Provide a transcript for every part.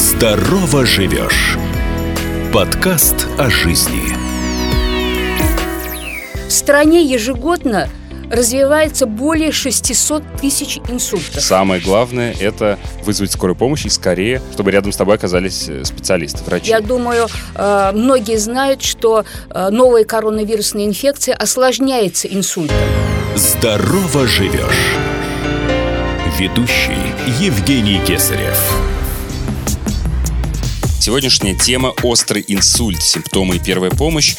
Здорово живешь. Подкаст о жизни. В стране ежегодно развивается более 600 тысяч инсультов. Самое главное – это вызвать скорую помощь и скорее, чтобы рядом с тобой оказались э, специалисты, врачи. Я думаю, э, многие знают, что э, новая коронавирусная инфекция осложняется инсультом. Здорово живешь. Ведущий Евгений Кесарев. Сегодняшняя тема – острый инсульт, симптомы и первая помощь.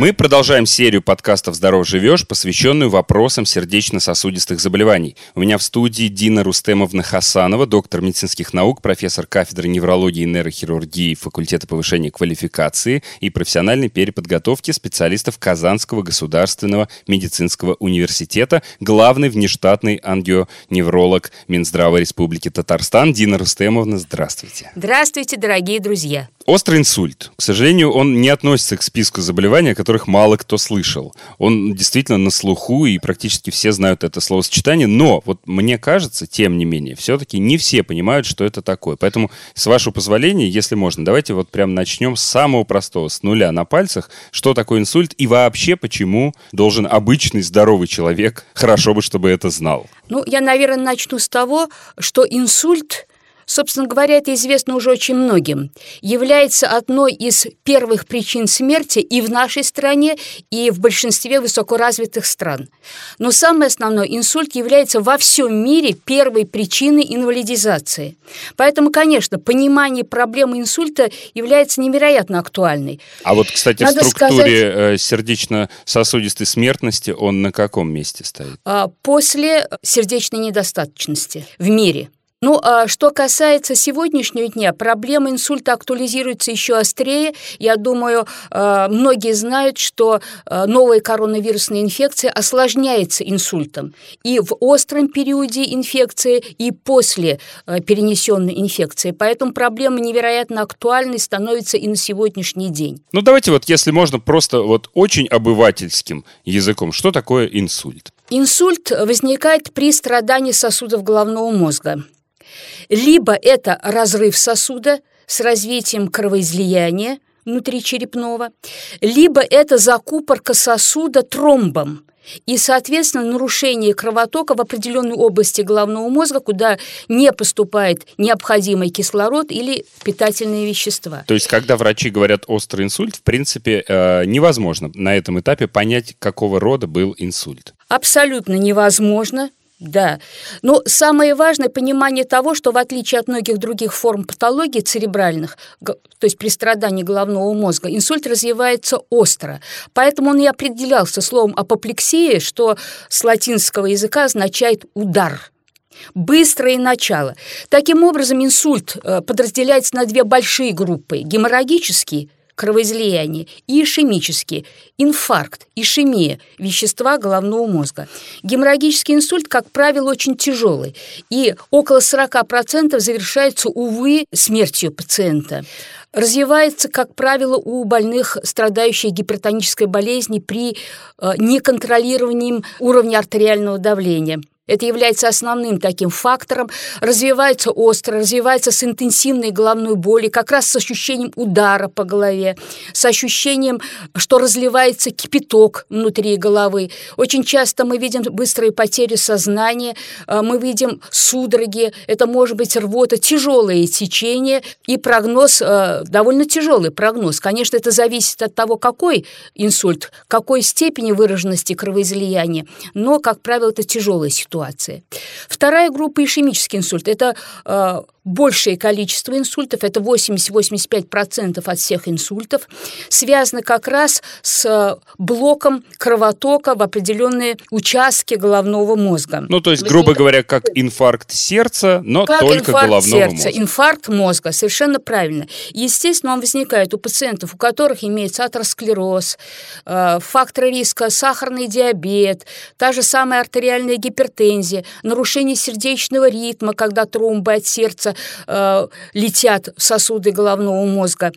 Мы продолжаем серию подкастов «Здоров живешь», посвященную вопросам сердечно-сосудистых заболеваний. У меня в студии Дина Рустемовна Хасанова, доктор медицинских наук, профессор кафедры неврологии и нейрохирургии факультета повышения квалификации и профессиональной переподготовки специалистов Казанского государственного медицинского университета, главный внештатный ангионевролог Минздрава Республики Татарстан. Дина Рустемовна, здравствуйте. Здравствуйте, дорогие друзья. Острый инсульт. К сожалению, он не относится к списку заболеваний, о которых мало кто слышал. Он действительно на слуху, и практически все знают это словосочетание, но вот мне кажется, тем не менее, все-таки не все понимают, что это такое. Поэтому, с вашего позволения, если можно, давайте вот прям начнем с самого простого, с нуля на пальцах, что такое инсульт и вообще почему должен обычный здоровый человек, хорошо бы, чтобы это знал. Ну, я, наверное, начну с того, что инсульт собственно говоря, это известно уже очень многим, является одной из первых причин смерти и в нашей стране, и в большинстве высокоразвитых стран. Но самое основное, инсульт является во всем мире первой причиной инвалидизации. Поэтому, конечно, понимание проблемы инсульта является невероятно актуальной. А вот, кстати, Надо в структуре сказать, э, сердечно-сосудистой смертности он на каком месте стоит? А, после сердечной недостаточности в мире – ну, а что касается сегодняшнего дня, проблема инсульта актуализируется еще острее. Я думаю, э, многие знают, что э, новая коронавирусная инфекция осложняется инсультом и в остром периоде инфекции, и после э, перенесенной инфекции. Поэтому проблема невероятно актуальной становится и на сегодняшний день. Ну, давайте вот, если можно, просто вот очень обывательским языком. Что такое инсульт? Инсульт возникает при страдании сосудов головного мозга. Либо это разрыв сосуда с развитием кровоизлияния внутричерепного, либо это закупорка сосуда тромбом, и, соответственно, нарушение кровотока в определенной области головного мозга, куда не поступает необходимый кислород или питательные вещества. То есть, когда врачи говорят острый инсульт, в принципе, э, невозможно на этом этапе понять, какого рода был инсульт. Абсолютно невозможно. Да. Но самое важное понимание того, что в отличие от многих других форм патологии церебральных, то есть при страдании головного мозга, инсульт развивается остро. Поэтому он и определялся словом апоплексия, что с латинского языка означает «удар». Быстрое начало. Таким образом, инсульт э, подразделяется на две большие группы – геморрагический – кровоизлияние, и ишемические, инфаркт, ишемия, вещества головного мозга. Геморрагический инсульт, как правило, очень тяжелый, и около 40% завершается, увы, смертью пациента развивается, как правило, у больных, страдающих гипертонической болезнью при э, неконтролировании уровня артериального давления. Это является основным таким фактором. Развивается остро, развивается с интенсивной головной болью, как раз с ощущением удара по голове, с ощущением, что разливается кипяток внутри головы. Очень часто мы видим быстрые потери сознания, э, мы видим судороги, это может быть рвота, тяжелое течение и прогноз, э, довольно тяжелый прогноз. Конечно, это зависит от того, какой инсульт, какой степени выраженности кровоизлияния, но, как правило, это тяжелая ситуация ситуации. Вторая группа – ишемический инсульт. Это э, большее количество инсультов, это 80-85% от всех инсультов, связано как раз с э, блоком кровотока в определенные участки головного мозга. Ну, то есть, грубо говоря, как инфаркт сердца, но как только инфаркт головного сердца, мозга. инфаркт мозга, совершенно правильно. Естественно, он возникает у пациентов, у которых имеется атеросклероз, э, факторы риска сахарный диабет, та же самая артериальная гипертензия, нарушение сердечного ритма, когда тромбы от сердца просто э, летят в сосуды головного мозга.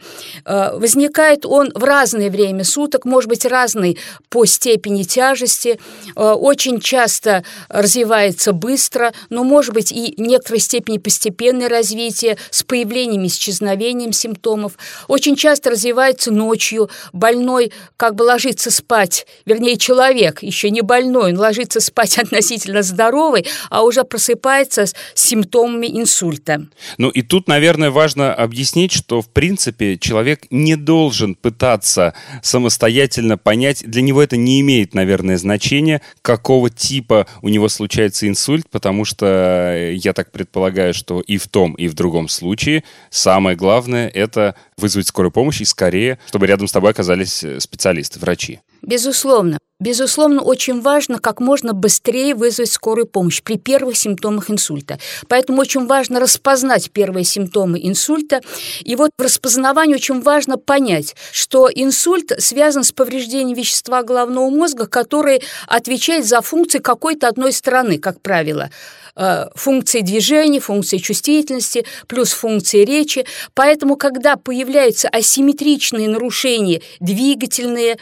Э, возникает он в разное время суток, может быть разный по степени тяжести, э, очень часто развивается быстро, но может быть и некоторой степени постепенное развитие с появлением, исчезновением симптомов. Очень часто развивается ночью, больной как бы ложится спать, вернее человек, еще не больной, он ложится спать относительно здоровый, а уже просыпается с симптомами инсульта. Ну и тут, наверное, важно объяснить, что в принципе человек не должен пытаться самостоятельно понять, для него это не имеет, наверное, значения, какого типа у него случается инсульт, потому что э, я так предполагаю, что и в том, и в другом случае самое главное — это вызвать скорую помощь и скорее, чтобы рядом с тобой оказались э, специалисты, врачи. Безусловно. Безусловно, очень важно как можно быстрее вызвать скорую помощь при первых симптомах инсульта. Поэтому очень важно распознать первые симптомы инсульта. И вот в распознавании очень важно понять, что инсульт связан с повреждением вещества головного мозга, который отвечает за функции какой-то одной стороны, как правило э, функции движения, функции чувствительности, плюс функции речи. Поэтому, когда появляются асимметричные нарушения двигательные,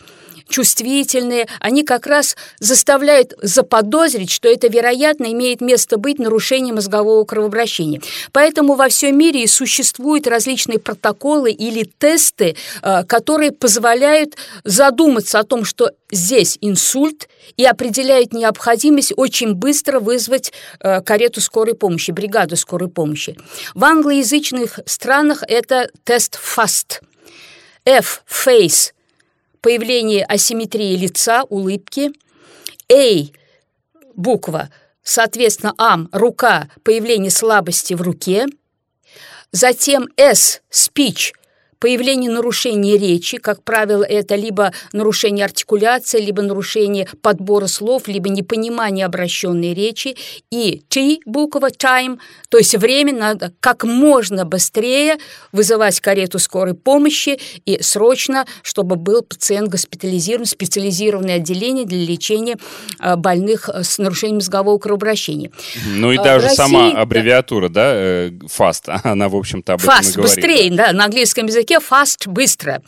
чувствительные, они как раз заставляют заподозрить, что это, вероятно, имеет место быть нарушение мозгового кровообращения. Поэтому во всем мире и существуют различные протоколы или тесты, э, которые позволяют задуматься о том, что здесь инсульт, и определяют необходимость очень быстро вызвать э, карету скорой помощи, бригаду скорой помощи. В англоязычных странах это тест FAST. F – face – появление асимметрии лица, улыбки. A – буква, соответственно, ам – рука, появление слабости в руке. Затем S – speech – Появление нарушений речи, как правило, это либо нарушение артикуляции, либо нарушение подбора слов, либо непонимание обращенной речи. И T буква time, то есть время надо как можно быстрее вызывать карету скорой помощи и срочно, чтобы был пациент госпитализирован в специализированное отделение для лечения а, больных с нарушением мозгового кровообращения. Ну и а, даже России, сама аббревиатура, да, э, FAST, она, в общем-то, об FAST, этом и говорит. быстрее, да, на английском языке языке fast – быстро.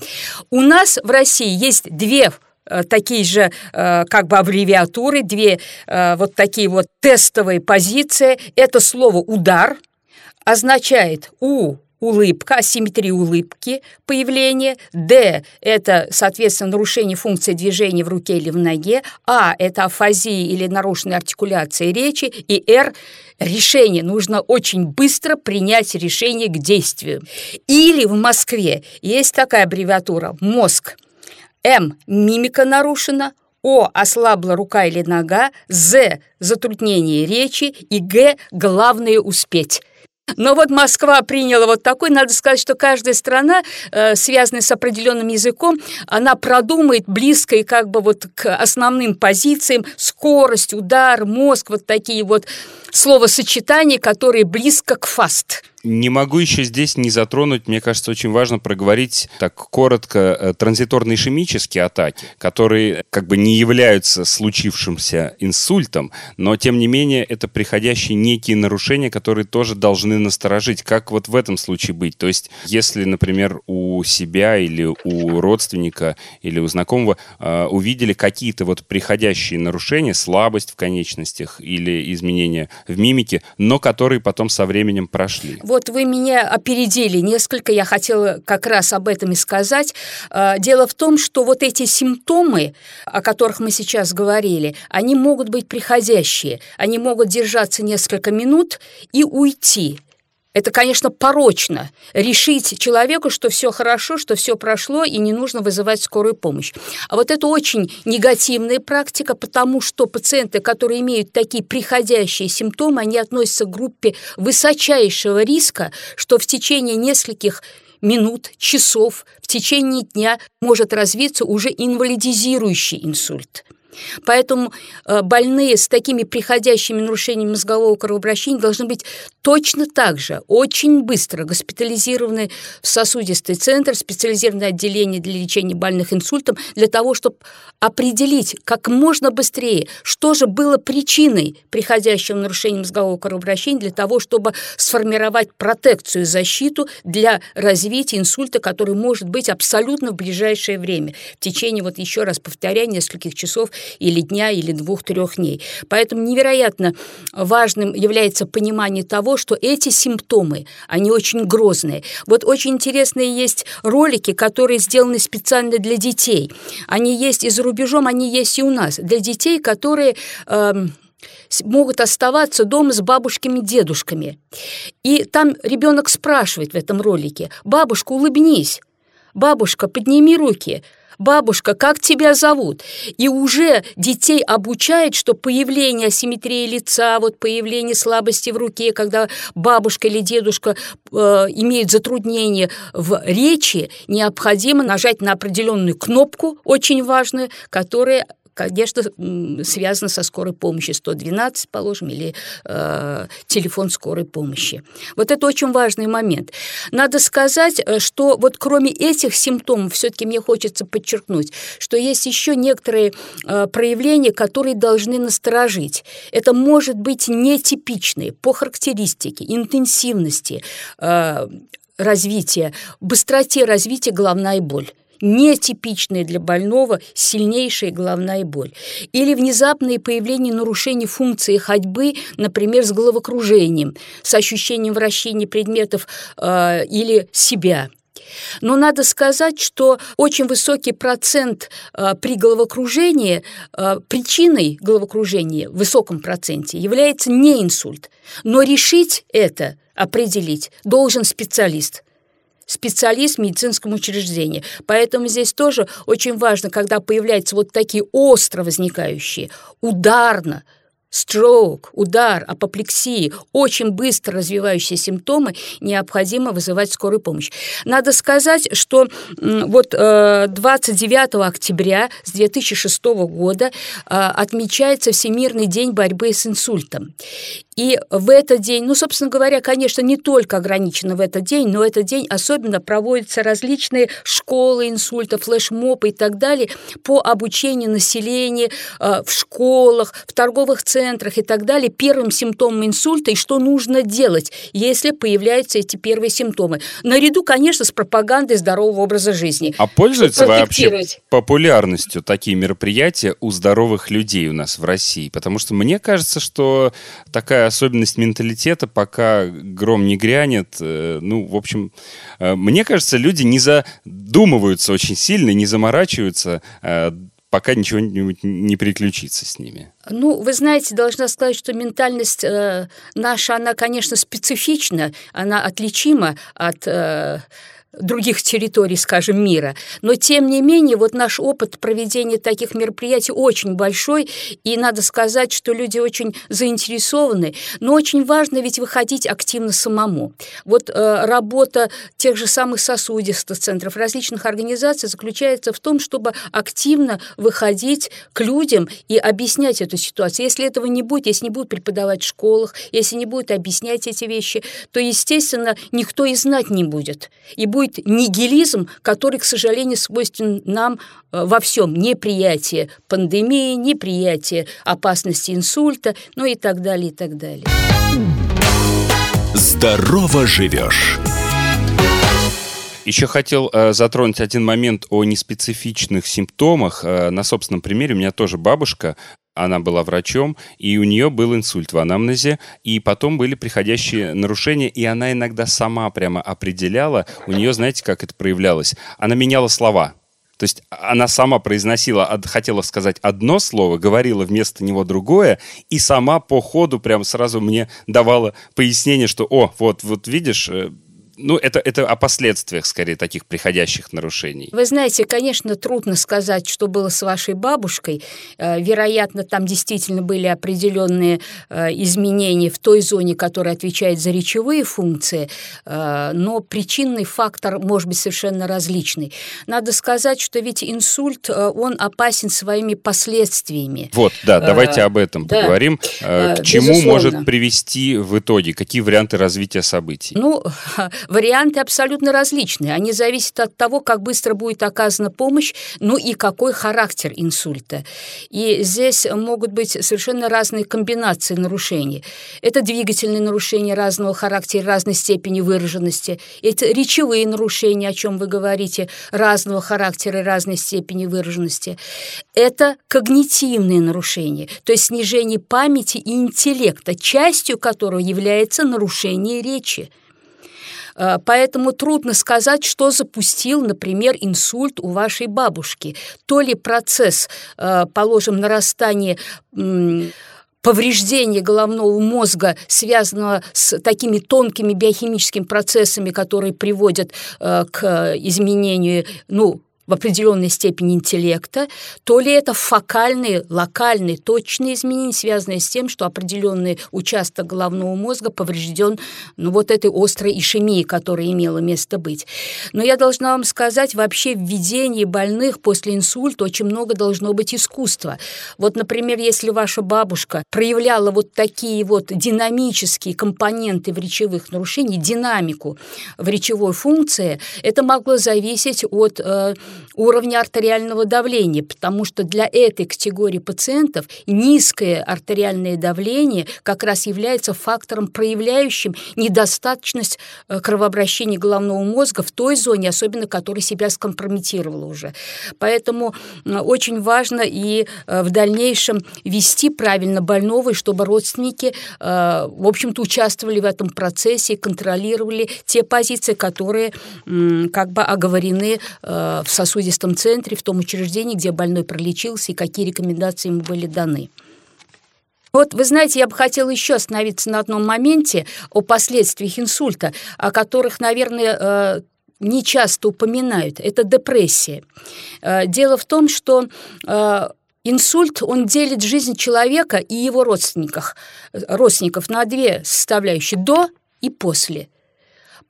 У нас в России есть две э, такие же э, как бы аббревиатуры, две э, вот такие вот тестовые позиции. Это слово «удар» означает «у» улыбка, асимметрия улыбки, появление. Д – это, соответственно, нарушение функции движения в руке или в ноге. А – это афазия или нарушенная артикуляция речи. И Р – решение. Нужно очень быстро принять решение к действию. Или в Москве есть такая аббревиатура – мозг. М – мимика нарушена, о – ослабла рука или нога, З – затруднение речи и Г – главное успеть. Но вот Москва приняла вот такой, надо сказать, что каждая страна, э, связанная с определенным языком, она продумает близко и как бы вот к основным позициям скорость, удар, мозг, вот такие вот словосочетания, которые близко к фаст. Не могу еще здесь не затронуть, мне кажется, очень важно проговорить так коротко э, транзиторные ишемические атаки, которые как бы не являются случившимся инсультом, но тем не менее это приходящие некие нарушения, которые тоже должны насторожить. Как вот в этом случае быть? То есть если, например, у себя или у родственника или у знакомого э, увидели какие-то вот приходящие нарушения, слабость в конечностях или изменения в мимике, но которые потом со временем прошли. Вот вы меня опередили несколько, я хотела как раз об этом и сказать. А, дело в том, что вот эти симптомы, о которых мы сейчас говорили, они могут быть приходящие, они могут держаться несколько минут и уйти. Это, конечно, порочно решить человеку, что все хорошо, что все прошло, и не нужно вызывать скорую помощь. А вот это очень негативная практика, потому что пациенты, которые имеют такие приходящие симптомы, они относятся к группе высочайшего риска, что в течение нескольких минут, часов, в течение дня может развиться уже инвалидизирующий инсульт. Поэтому э, больные с такими приходящими нарушениями мозгового кровообращения должны быть точно так же, очень быстро госпитализированы в сосудистый центр, специализированное отделение для лечения больных инсультом, для того, чтобы определить как можно быстрее, что же было причиной приходящего нарушения мозгового кровообращения, для того, чтобы сформировать протекцию, защиту для развития инсульта, который может быть абсолютно в ближайшее время, в течение, вот еще раз повторяю, нескольких часов или дня, или двух-трех дней. Поэтому невероятно важным является понимание того, что эти симптомы, они очень грозные. Вот очень интересные есть ролики, которые сделаны специально для детей. Они есть и за рубежом, они есть и у нас. Для детей, которые... Э, могут оставаться дома с бабушками, дедушками. И там ребенок спрашивает в этом ролике, бабушка, улыбнись, бабушка, подними руки, бабушка, как тебя зовут? И уже детей обучает, что появление асимметрии лица, вот появление слабости в руке, когда бабушка или дедушка э, имеют затруднение в речи, необходимо нажать на определенную кнопку, очень важную, которая конечно, связано со скорой помощью 112, положим, или э, телефон скорой помощи. Вот это очень важный момент. Надо сказать, э, что вот кроме этих симптомов, все-таки мне хочется подчеркнуть, что есть еще некоторые э, проявления, которые должны насторожить. Это может быть нетипичные по характеристике, интенсивности, э, развития, быстроте развития головная боль нетипичная для больного сильнейшая головная боль. Или внезапное появление нарушений функции ходьбы, например, с головокружением, с ощущением вращения предметов э, или себя. Но надо сказать, что очень высокий процент э, при головокружении, э, причиной головокружения в высоком проценте является не инсульт. Но решить это, определить, должен специалист – специалист в медицинском учреждении. Поэтому здесь тоже очень важно, когда появляются вот такие остро возникающие, ударно, строк, удар, апоплексии, очень быстро развивающиеся симптомы, необходимо вызывать скорую помощь. Надо сказать, что вот 29 э, октября с 2006 года э, отмечается Всемирный день борьбы с инсультом. И в этот день, ну, собственно говоря, конечно, не только ограничено в этот день, но этот день особенно проводятся различные школы инсульта, флешмобы и так далее по обучению населения э, в школах, в торговых центрах и так далее первым симптомом инсульта и что нужно делать, если появляются эти первые симптомы. Наряду, конечно, с пропагандой здорового образа жизни. А пользуются вообще популярностью такие мероприятия у здоровых людей у нас в России? Потому что мне кажется, что такая такая особенность менталитета, пока гром не грянет. Э, ну, в общем, э, мне кажется, люди не задумываются очень сильно, не заморачиваются, э, пока ничего не приключится с ними. Ну, вы знаете, должна сказать, что ментальность наша, она, конечно, специфична, она отличима от других территорий, скажем, мира. Но, тем не менее, вот наш опыт проведения таких мероприятий очень большой, и надо сказать, что люди очень заинтересованы, но очень важно ведь выходить активно самому. Вот э, работа тех же самых сосудистых центров, различных организаций заключается в том, чтобы активно выходить к людям и объяснять эту ситуацию. Если этого не будет, если не будут преподавать в школах, если не будут объяснять эти вещи, то, естественно, никто и знать не будет. И будет будет нигилизм, который, к сожалению, свойствен нам э, во всем. Неприятие пандемии, неприятие опасности инсульта, ну и так далее, и так далее. Здорово живешь! Еще хотел э, затронуть один момент о неспецифичных симптомах. Э, на собственном примере у меня тоже бабушка она была врачом, и у нее был инсульт в анамнезе, и потом были приходящие нарушения, и она иногда сама прямо определяла, у нее, знаете, как это проявлялось? Она меняла слова. То есть она сама произносила, хотела сказать одно слово, говорила вместо него другое, и сама по ходу прям сразу мне давала пояснение, что, о, вот, вот видишь, э, ну, это, это о последствиях, скорее, таких приходящих нарушений. Вы знаете, конечно, трудно сказать, что было с вашей бабушкой. Э, вероятно, там действительно были определенные э, изменения в той зоне, которая отвечает за речевые функции, э, но причинный фактор может быть совершенно различный. Надо сказать, что ведь инсульт, он опасен своими последствиями. Вот, да, давайте об этом да, поговорим. К чему безусловно. может привести в итоге? Какие варианты развития событий? Ну, Варианты абсолютно различные. Они зависят от того, как быстро будет оказана помощь, ну и какой характер инсульта. И здесь могут быть совершенно разные комбинации нарушений. Это двигательные нарушения разного характера, разной степени выраженности. Это речевые нарушения, о чем вы говорите, разного характера и разной степени выраженности. Это когнитивные нарушения, то есть снижение памяти и интеллекта, частью которого является нарушение речи. Э, поэтому трудно сказать, что запустил, например, инсульт у вашей бабушки. То ли процесс, э, положим, нарастания повреждения головного мозга, связанного с такими тонкими биохимическими процессами, которые приводят э, к изменению, ну, в определенной степени интеллекта, то ли это фокальные, локальные, точные изменения, связанные с тем, что определенный участок головного мозга поврежден ну, вот этой острой ишемией, которая имела место быть. Но я должна вам сказать, вообще в ведении больных после инсульта очень много должно быть искусства. Вот, например, если ваша бабушка проявляла вот такие вот динамические компоненты в речевых нарушениях, динамику в речевой функции, это могло зависеть от э, уровня артериального давления, потому что для этой категории пациентов низкое артериальное давление как раз является фактором, проявляющим недостаточность э, кровообращения головного мозга в той зоне, особенно которая себя скомпрометировала уже. Поэтому очень важно и э, в дальнейшем вести правильно больного, и чтобы родственники, э, в общем-то, участвовали в этом процессе и контролировали те позиции, которые как бы оговорены в сосудистом центре, в том учреждении, где больной пролечился, и какие рекомендации ему были даны. Вот, вы знаете, я бы хотела еще остановиться на одном моменте о последствиях инсульта, о которых, наверное, э, не часто упоминают. Это депрессия. Э, дело в том, что э, Инсульт, он делит жизнь человека и его родственников, родственников на две составляющие – до и после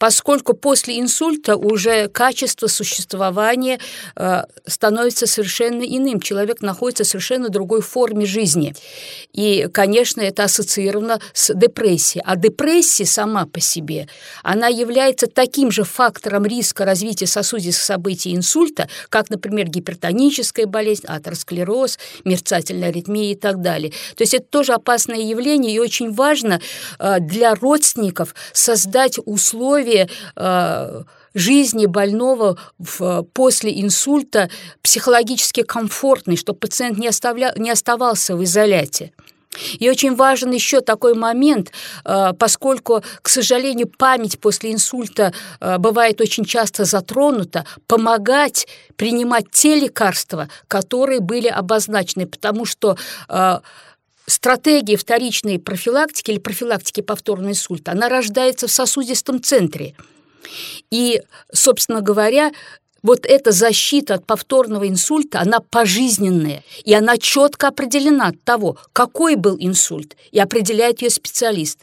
поскольку после инсульта уже качество существования э, становится совершенно иным. Человек находится в совершенно другой форме жизни. И, конечно, это ассоциировано с депрессией. А депрессия сама по себе, она является таким же фактором риска развития сосудистых событий инсульта, как, например, гипертоническая болезнь, атеросклероз, мерцательная аритмия и так далее. То есть это тоже опасное явление, и очень важно э, для родственников создать условия, условия э, жизни больного в, после инсульта психологически комфортной, чтобы пациент не, оставля, не оставался в изоляте. И очень важен еще такой момент, э, поскольку, к сожалению, память после инсульта э, бывает очень часто затронута, помогать принимать те лекарства, которые были обозначены, потому что стратегия вторичной профилактики или профилактики повторного инсульта, она рождается в сосудистом центре. И, собственно говоря, вот эта защита от повторного инсульта, она пожизненная, и она четко определена от того, какой был инсульт, и определяет ее специалист.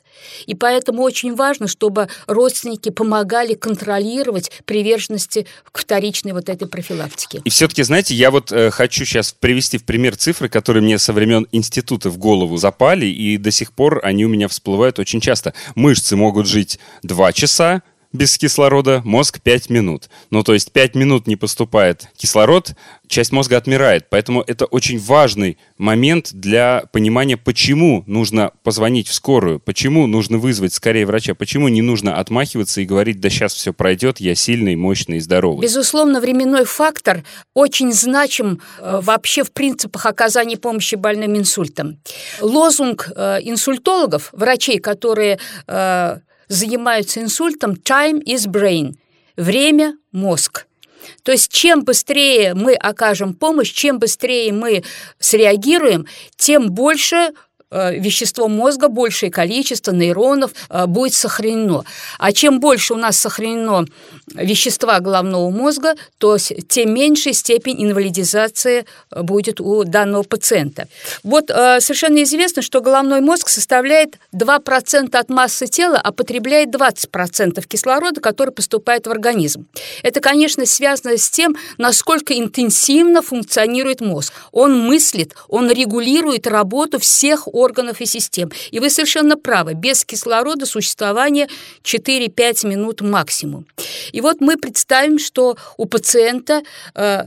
И поэтому очень важно, чтобы родственники помогали контролировать приверженности к вторичной вот этой профилактике. И все-таки, знаете, я вот э, хочу сейчас привести в пример цифры, которые мне со времен института в голову запали, и до сих пор они у меня всплывают очень часто. Мышцы могут жить 2 часа, без кислорода, мозг 5 минут. Ну, то есть 5 минут не поступает кислород, часть мозга отмирает. Поэтому это очень важный момент для понимания, почему нужно позвонить в скорую, почему нужно вызвать скорее врача, почему не нужно отмахиваться и говорить, да сейчас все пройдет, я сильный, мощный и здоровый. Безусловно, временной фактор очень значим э, вообще в принципах оказания помощи больным инсультом. Лозунг э, инсультологов, врачей, которые э, занимаются инсультом time is brain – время – мозг. То есть чем быстрее мы окажем помощь, чем быстрее мы среагируем, тем больше вещество мозга, большее количество нейронов э, будет сохранено. А чем больше у нас сохранено вещества головного мозга, то тем меньшей степень инвалидизации будет у данного пациента. Вот совершенно известно, что головной мозг составляет 2% от массы тела, а потребляет 20% кислорода, который поступает в организм. Это, конечно, связано с тем, насколько интенсивно функционирует мозг. Он мыслит, он регулирует работу всех органов и систем. И вы совершенно правы, без кислорода существование 4-5 минут максимум. И вот мы представим, что у пациента э,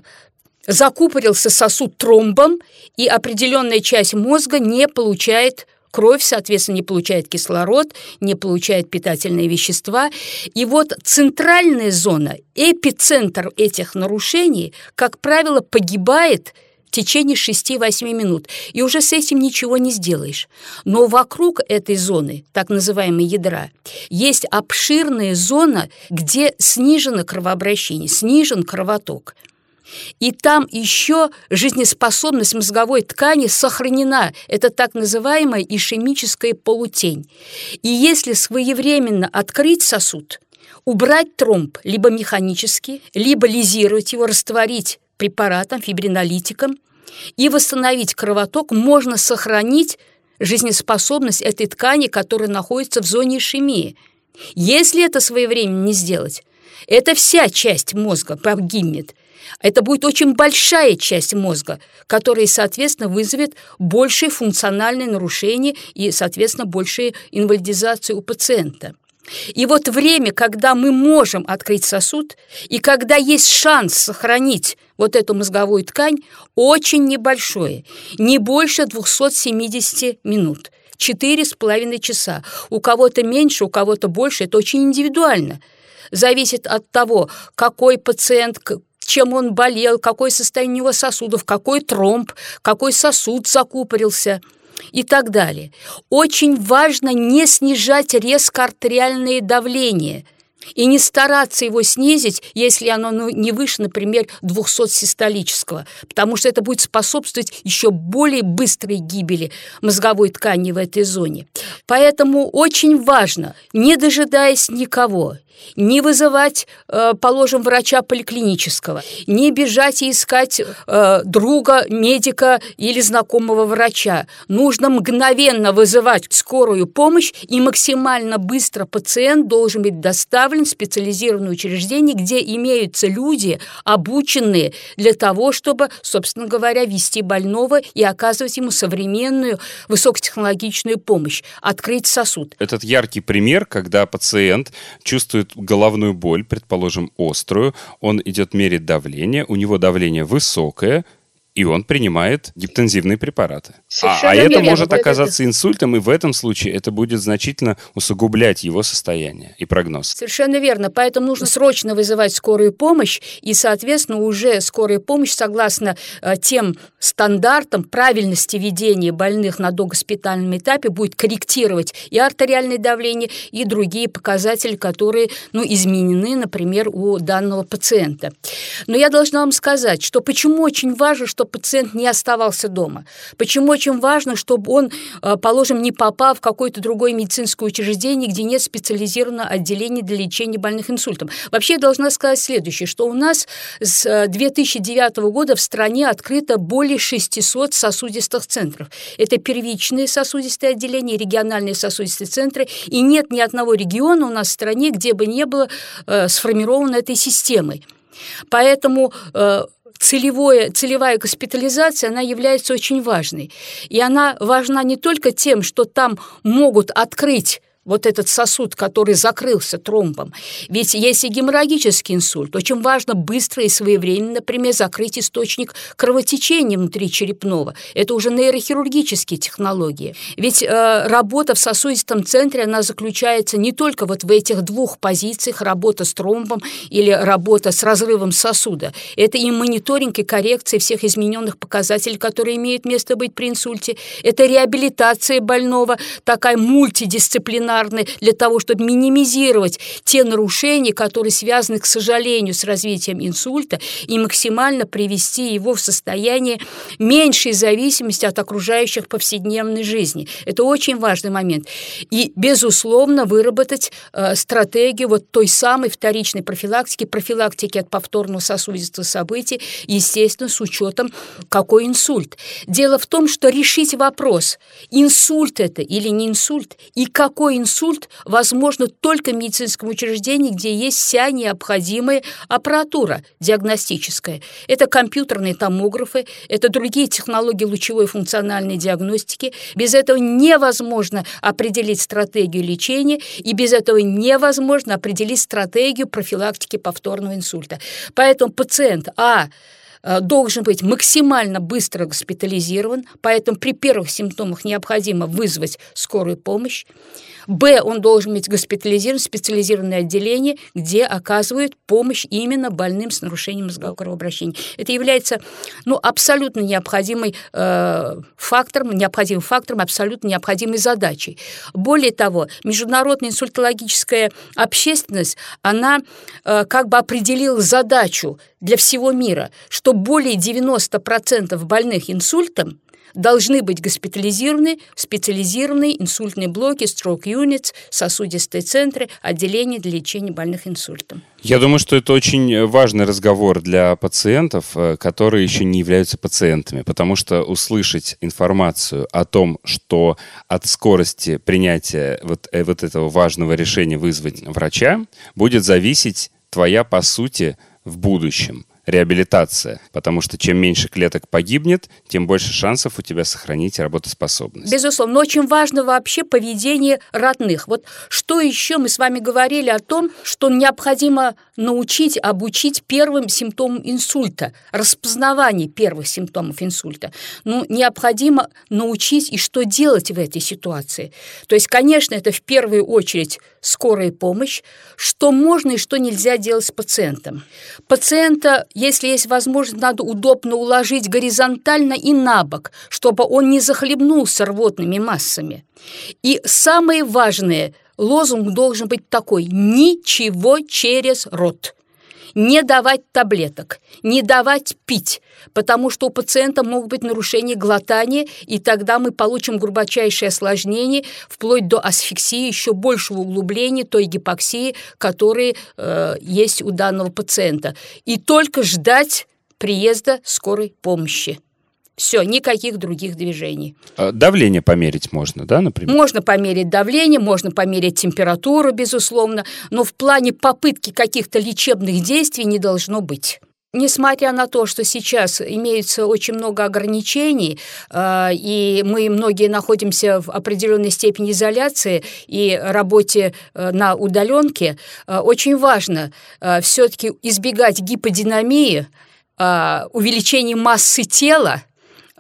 закупорился сосуд тромбом, и определенная часть мозга не получает кровь, соответственно, не получает кислород, не получает питательные вещества. И вот центральная зона, эпицентр этих нарушений, как правило, погибает течение 6-8 минут, и уже с этим ничего не сделаешь. Но вокруг этой зоны, так называемой ядра, есть обширная зона, где снижено кровообращение, снижен кровоток – и там еще жизнеспособность мозговой ткани сохранена. Это так называемая ишемическая полутень. И если своевременно открыть сосуд, убрать тромб либо механически, либо лизировать его, растворить препаратом, фибринолитиком и восстановить кровоток, можно сохранить жизнеспособность этой ткани, которая находится в зоне ишемии. Если это своевременно не сделать, это вся часть мозга погибнет. Это будет очень большая часть мозга, которая, соответственно, вызовет большее функциональное нарушение и, соответственно, большую инвалидизацию у пациента. И вот время, когда мы можем открыть сосуд, и когда есть шанс сохранить вот эту мозговую ткань, очень небольшое, не больше 270 минут, четыре с половиной часа. У кого-то меньше, у кого-то больше, это очень индивидуально. Зависит от того, какой пациент, чем он болел, какое состояние у него сосудов, какой тромб, какой сосуд закупорился и так далее. Очень важно не снижать резко артериальное давление и не стараться его снизить, если оно ну, не выше, например, 200 систолического, потому что это будет способствовать еще более быстрой гибели мозговой ткани в этой зоне. Поэтому очень важно, не дожидаясь никого, не вызывать, э, положим, врача поликлинического, не бежать и искать э, друга, медика или знакомого врача. Нужно мгновенно вызывать скорую помощь, и максимально быстро пациент должен быть доставлен в специализированное учреждение, где имеются люди, обученные для того, чтобы, собственно говоря, вести больного и оказывать ему современную высокотехнологичную помощь, открыть сосуд. Этот яркий пример, когда пациент чувствует чувствует головную боль, предположим, острую, он идет мерить давление, у него давление высокое, и он принимает гипотензивные препараты. а, а это может оказаться инсультом, и в этом случае это будет значительно усугублять его состояние и прогноз. Совершенно верно. Поэтому нужно срочно вызывать скорую помощь, и, соответственно, уже скорая помощь, согласно э, тем стандартам правильности ведения больных на догоспитальном этапе, будет корректировать и артериальное давление, и другие показатели, которые ну, изменены, например, у данного пациента. Но я должна вам сказать, что почему очень важно, что чтобы пациент не оставался дома. Почему очень важно, чтобы он, э, положим, не попал в какое-то другое медицинское учреждение, где нет специализированного отделения для лечения больных инсультом. Вообще я должна сказать следующее, что у нас с 2009 э, года в стране открыто более 600 сосудистых центров. Это первичные сосудистые отделения, региональные сосудистые центры, и нет ни одного региона у нас в стране, где бы не было э, сформировано этой системой. Поэтому э, целевое, целевая госпитализация, она является очень важной. И она важна не только тем, что там могут открыть вот этот сосуд, который закрылся тромбом. Ведь если геморрагический инсульт, очень важно быстро и своевременно, например, закрыть источник кровотечения внутри черепного. Это уже нейрохирургические технологии. Ведь э, работа в сосудистом центре, она заключается не только вот в этих двух позициях, работа с тромбом или работа с разрывом сосуда. Это и мониторинг и коррекция всех измененных показателей, которые имеют место быть при инсульте. Это реабилитация больного, такая мультидисциплинарная дисциплинарные для того, чтобы минимизировать те нарушения, которые связаны, к сожалению, с развитием инсульта и максимально привести его в состояние меньшей зависимости от окружающих повседневной жизни. Это очень важный момент. И, безусловно, выработать э, стратегию вот той самой вторичной профилактики, профилактики от повторного сосудистого событий, естественно, с учетом какой инсульт. Дело в том, что решить вопрос, инсульт это или не инсульт, и какой инсульт, возможно только в медицинском учреждении, где есть вся необходимая аппаратура диагностическая. Это компьютерные томографы, это другие технологии лучевой функциональной диагностики. Без этого невозможно определить стратегию лечения, и без этого невозможно определить стратегию профилактики повторного инсульта. Поэтому пациент, а, должен быть максимально быстро госпитализирован, поэтому при первых симптомах необходимо вызвать скорую помощь. Б, он должен быть госпитализирован в специализированное отделение, где оказывают помощь именно больным с нарушением мозгового кровообращения. Это является ну, абсолютно необходимым э, фактором, необходимым фактором, абсолютно необходимой задачей. Более того, международная инсультологическая общественность, она э, как бы определила задачу для всего мира, что более 90% больных инсультом должны быть госпитализированы в специализированные инсультные блоки, stroke units, сосудистые центры, отделения для лечения больных инсультом. Я думаю, что это очень важный разговор для пациентов, э, которые еще не являются пациентами, потому что услышать информацию о том, что от скорости принятия вот, э, вот этого важного решения вызвать врача будет зависеть твоя, по сути, в будущем реабилитация, потому что чем меньше клеток погибнет, тем больше шансов у тебя сохранить работоспособность. Безусловно, но очень важно вообще поведение родных. Вот что еще мы с вами говорили о том, что необходимо научить, обучить первым симптомам инсульта, распознавание первых симптомов инсульта. Ну, необходимо научить и что делать в этой ситуации. То есть, конечно, это в первую очередь скорая помощь, что можно и что нельзя делать с пациентом. Пациента если есть возможность, надо удобно уложить горизонтально и на бок, чтобы он не захлебнулся рвотными массами. И самое важное, лозунг должен быть такой – ничего через рот не давать таблеток, не давать пить, потому что у пациента могут быть нарушения глотания, и тогда мы получим глубочайшее осложнение, вплоть до асфиксии, еще большего углубления той гипоксии, которые э, есть у данного пациента. И только ждать приезда скорой помощи. Все, никаких других движений. А давление померить можно, да, например? Можно померить давление, можно померить температуру, безусловно, но в плане попытки каких-то лечебных действий не должно быть. Несмотря на то, что сейчас имеется очень много ограничений, а, и мы многие находимся в определенной степени изоляции и работе э, на удаленке, э, очень важно э, все-таки избегать гиподинамии, увеличения массы тела,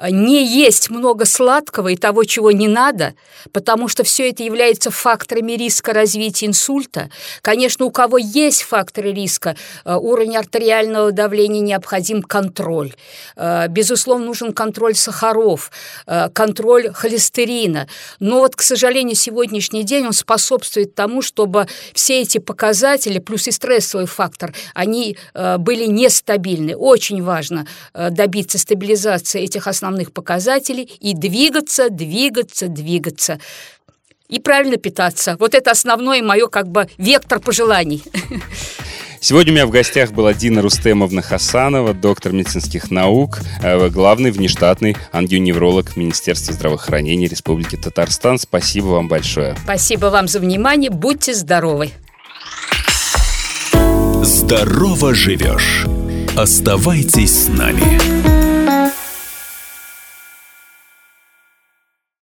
не есть много сладкого и того, чего не надо, потому что все это является факторами риска развития инсульта. Конечно, у кого есть факторы риска, э, уровень артериального давления необходим контроль. Э, безусловно, нужен контроль сахаров, э, контроль холестерина. Но вот, к сожалению, сегодняшний день он способствует тому, чтобы все эти показатели, плюс и стрессовый фактор, они были нестабильны. Очень важно добиться стабилизации этих основных основных показателей и двигаться, двигаться, двигаться. И правильно питаться. Вот это основной мое как бы вектор пожеланий. Сегодня у меня в гостях была Дина Рустемовна Хасанова, доктор медицинских наук, э, главный внештатный ангионевролог Министерства здравоохранения Республики Татарстан. Спасибо вам большое. Спасибо вам за внимание. Будьте здоровы. Здорово живешь. Оставайтесь с нами.